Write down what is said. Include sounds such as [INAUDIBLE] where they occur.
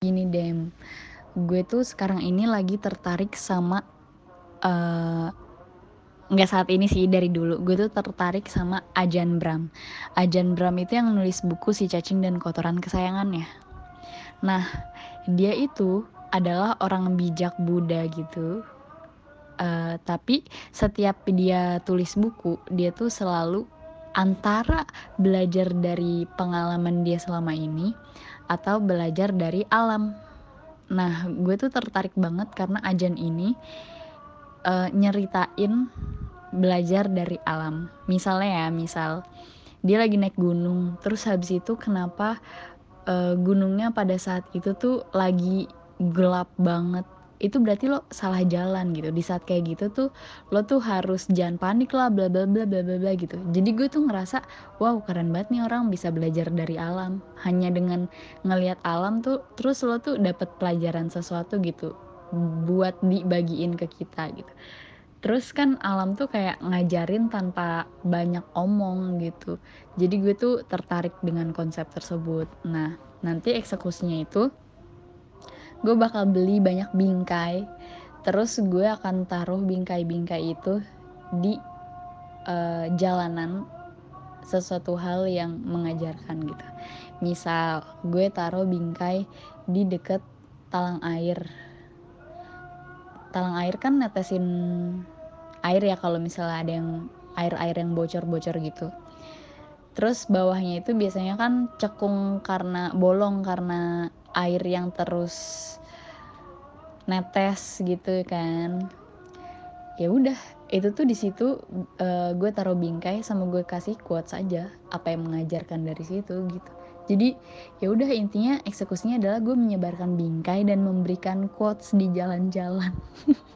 Gini deh, gue tuh sekarang ini lagi tertarik sama, eee, nggak saat ini sih, dari dulu, gue tuh tertarik sama Adjan Bram. Adjan Bram itu yang nulis buku Si Cacing dan Kotoran Kesayangannya. Nah, dia itu adalah orang bijak Buddha gitu, eee, tapi setiap dia tulis buku, dia tuh selalu antara belajar dari pengalaman dia selama ini, atau belajar dari alam. Nah, gue tuh tertarik banget karena Adjan ini, eee, nyeritain belajar dari alam. Misalnya ya, misal dia lagi naik gunung, terus habis itu kenapa, eee, gunungnya pada saat itu tuh lagi gelap banget, itu berarti lo salah jalan gitu, di saat kayak gitu tuh lo tuh harus jangan panik lah bla bla bla bla bla bla gitu. Jadi gue tuh ngerasa, wow keren banget nih orang bisa belajar dari alam, hanya dengan ngelihat alam tuh terus lo tuh dapet pelajaran sesuatu gitu, buat dibagiin ke kita gitu. Terus kan alam tuh kayak ngajarin tanpa banyak omong gitu. Jadi gue tuh tertarik dengan konsep tersebut. Nah, nanti eksekusinya itu, gue bakal beli banyak bingkai, terus gue akan taruh bingkai-bingkai itu di, eee, jalanan, sesuatu hal yang mengajarkan gitu. Misal gue taruh bingkai di deket talang air. Talang air kan netesin air ya kalau misalnya ada yang air-air yang bocor-bocor gitu. Terus bawahnya itu biasanya kan cekung karena bolong karena air yang terus netes gitu kan. Ya udah, itu tuh di situ, eee, gue taruh bingkai sama gue kasih quotes aja, apa yang mengajarkan dari situ gitu. Jadi, ya udah intinya eksekusinya adalah gue menyebarkan bingkai dan memberikan quotes di jalan-jalan. [LAUGHS]